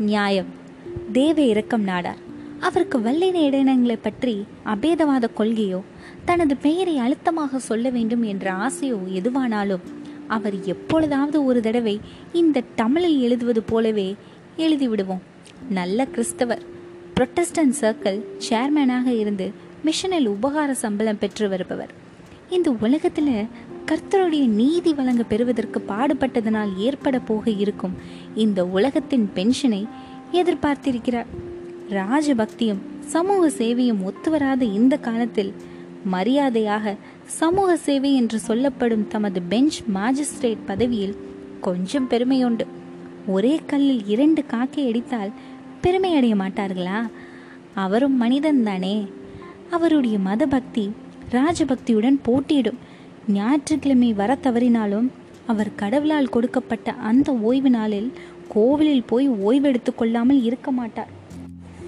நியாயம். தேவ இரக்கம் நாடார். அவருக்கு வல்லின இடையினங்களை பற்றி அபேதவாத கொள்கையோ தனது பெயரை அழுத்தமாக சொல்ல வேண்டும் என்ற ஆசையோ எதுவானாலும் அவர் எப்பொழுதாவது ஒரு தடவை இந்த தமிழில் எழுதுவது போலவே எழுதிவிடுவோம். நல்ல கிறிஸ்தவர். புரொட்டஸ்டன்ட் சர்க்கிள் சேர்மேனாக இருந்து மிஷனில் உபகார சம்பளம் பெற்று வருபவர். இந்த உலகத்தில் கர்த்தருடைய நீதி வழங்க பெறுவதற்கு பாடுபட்டதனால் ஏற்பட போக இருக்கும் இந்த உலகத்தின் பென்ஷனை எதிர்பார்த்திருக்கிறார். ராஜபக்தியும் சமூக சேவையும் ஒத்துவராத இந்த காலத்தில் மரியாதையாக சமூக சேவை என்று சொல்லப்படும் தமது பெஞ்ச் மாஜிஸ்ட்ரேட் பதவியில் கொஞ்சம் பெருமையுண்டு. ஒரே கல்லில் இரண்டு காக்கை அடித்தால் பெருமை அடைய மாட்டார்களா? அவரும் மனிதன் தானே. அவருடைய மதபக்தி ராஜபக்தியுடன் போட்டியிடும். ஞாயிற்றுக்கிழமை வர தவறினாலும் அவர் கடவுளால் கொடுக்கப்பட்ட அந்த ஓய்வு நாளில் கோவிலில் போய் ஓய்வெடுத்து கொள்ளாமல் இருக்க மாட்டார்.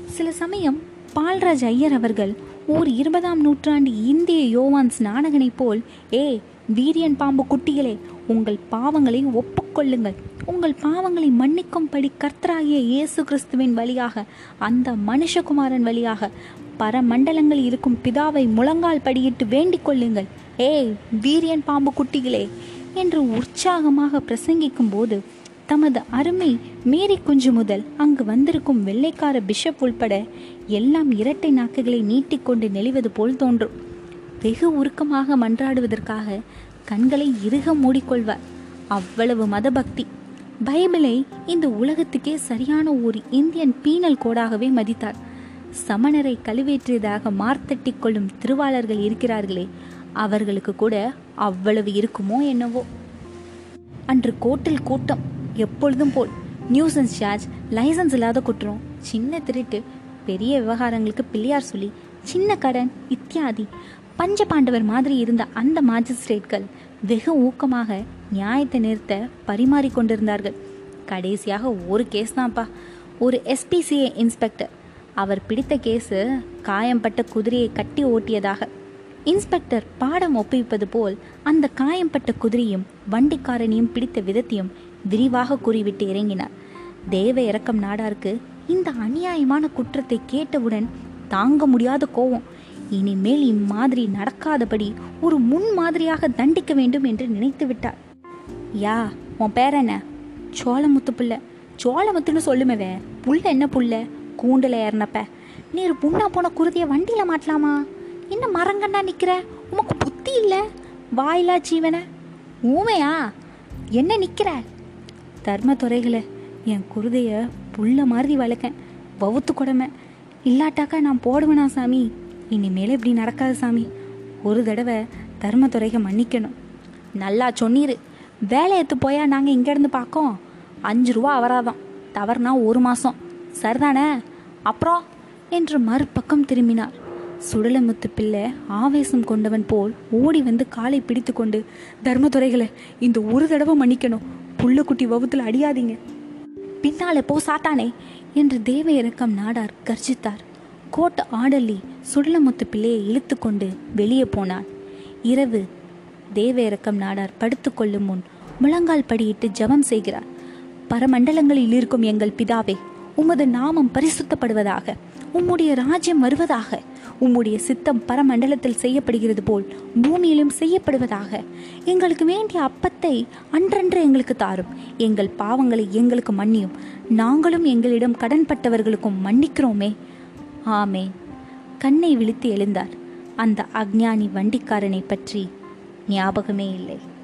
சில சமயம் பால்ராஜ் ஐயர் அவர்கள் ஓர் இருபதாம் நூற்றாண்டு இந்திய யோவான்ஸ் நாடகனைப் போல் ஏ வீரியன் பாம்பு குட்டிகளே உங்கள் பாவங்களை ஒப்புக்கொள்ளுங்கள். உங்கள் பாவங்களை மன்னிக்கும்படி கர்த்தராகிய இயேசு கிறிஸ்துவின் வழியாக அந்த மனுஷகுமாரன் வழியாக பரமண்டலங்கள் இருக்கும் பிதாவை முழங்கால் படியிட்டு வேண்டிக் கொள்ளுங்கள். ஏய் வீரியன் பாம்பு குட்டிகளே என்று உற்சாகமாக பிரசங்கிக்கும் போது தமது அருமை மேரி குஞ்சு முதல் அங்கு வந்திருக்கும் வெள்ளைக்கார பிஷப் உள்பட எல்லாம் இரட்டை நாக்குகளை நீட்டிக்கொண்டு நெளிவது போல் தோன்றும். வெகு உருக்கமாக மன்றாடுவதற்காக கண்களை இறுக மூடிக்கொள்வார். அவ்வளவு மதபக்தி. பைபிளை இந்த உலகத்துக்கே சரியான ஒரு இந்தியன் பீனல் கோடாகவே மதித்தார். சமணரை கழுவேற்றியதாக மார்த்தட்டி கொள்ளும் திருவாளர்கள் இருக்கிறார்களே அவர்களுக்கு கூட அவ்வளவு இருக்குமோ என்னவோ. அன்று கோட்டில் கூட்டம் எப்பொழுதும் போல் நியூசன்ஸ் சார்ஜ் லைசன்ஸ் இல்லாத குற்றம் சின்ன திருட்டு பெரிய விவகாரங்களுக்கு பிள்ளையார் சொல்லி சின்ன கடன் இத்தியாதி பஞ்ச பாண்டவர் மாதிரி இருந்த அந்த மாஜிஸ்ட்ரேட்கள் வெகு ஊக்கமாக நியாயத்தை நிறுத்த பரிமாறி கொண்டிருந்தார்கள். கடைசியாக ஒரு கேஸ் தான்ப்பா. ஒரு எஸ்பிசிஏ இன்ஸ்பெக்டர் அவர் பிடித்த கேஸு காயம்பட்ட குதிரையை கட்டி ஓட்டியதாக. இன்ஸ்பெக்டர் பாடம் ஒப்புவிப்பது போல் அந்த காயம்பட்ட குதிரையும் வண்டிக்காரனையும் பிடித்த விதத்தையும் விரிவாக கூறிவிட்டு இறங்கினார். தேவ இறக்கம் நாடாருக்கு இந்த அநியாயமான குற்றத்தை கேட்டவுடன் தாங்க முடியாத கோபம் இனிமேல் இம்மாதிரி நடக்காதபடி ஒரு முன் மாதிரியாக தண்டிக்க வேண்டும் என்று நினைத்து விட்டார். யா உன் பேர் என்ன? சோளமுத்து புள்ள. சோளமுத்துன்னு சொல்லுமவே. புள்ள என்ன புள்ள? கூண்டில் ஏறினப்ப. நீர் புண்ணா போன குருதியை வண்டியில் மாட்டலாமா? என்ன மரங்கண்ணா நிற்கிற உமக்கு புத்தி இல்லை? வாயிலா ஜீவன? ஊமையா? என்ன நிற்கிற தர்மத்துறைகளை என் குருதைய புள்ள மாதிரி வளர்க்கேன். வவுத்து கொடுமை. இல்லாட்டாக்கா நான் போடுவேனா சாமி? இனிமேல் இப்படி நடக்காது சாமி. ஒரு தடவை தர்மத்துறைக மன்னிக்கணும். நல்லா சொன்னிரு. வேலை எடுத்து போயா நாங்கள் இங்கேருந்து பார்க்கோம் அஞ்சு ரூபா அவராதான். தவறுனா ஒரு மாதம் சரிதானே? அப்புறம்? என்று மறுபக்கம் திரும்பினார். சுடலமுத்து பிள்ளை ஆவேசம் கொண்டவன் போல் ஓடி வந்து காலை பிடித்து கொண்டு தர்மதுரைகளை இந்த ஒரு தடவை மன்னிக்கணும். புள்ளுக்குட்டி வகுத்தில் அடியாதீங்க. பின்னாலே போ சாத்தானே என்று தேவ இறக்கம் நாடார் கர்ஜித்தார். கோட் ஆடல்லி சுடலமுத்து பிள்ளையை இழுத்து கொண்டு வெளியே போனான் இரவு தேவ இறக்கம் நாடார் படுத்துக்கொள்ளும் முன் முழங்கால் படியிட்டு ஜபம் செய்கிறார். பரமண்டலங்களில் இருக்கும் எங்கள் பிதாவே உமது நாமம் பரிசுத்தப்படுவதாக உம்முடைய ராஜ்யம் வருவதாக உம்முடைய சித்தம் பரமண்டலத்தில் செய்யப்படுகிறது போல் பூமியிலும் செய்யப்படுவதாக. எங்களுக்கு வேண்டிய அப்பத்தை அன்றன்று எங்களுக்கு தாரும். எங்கள் பாவங்களை எங்களுக்கு மன்னியும். நாங்களும் எங்களிடம் கடன்பட்டவர்களுக்கும் மன்னிக்கிறோமே. ஆமே கண்ணை விழித்து எழுந்தார். அந்த அக்ஞானி வண்டிக்காரனை பற்றி ஞாபகமே இல்லை.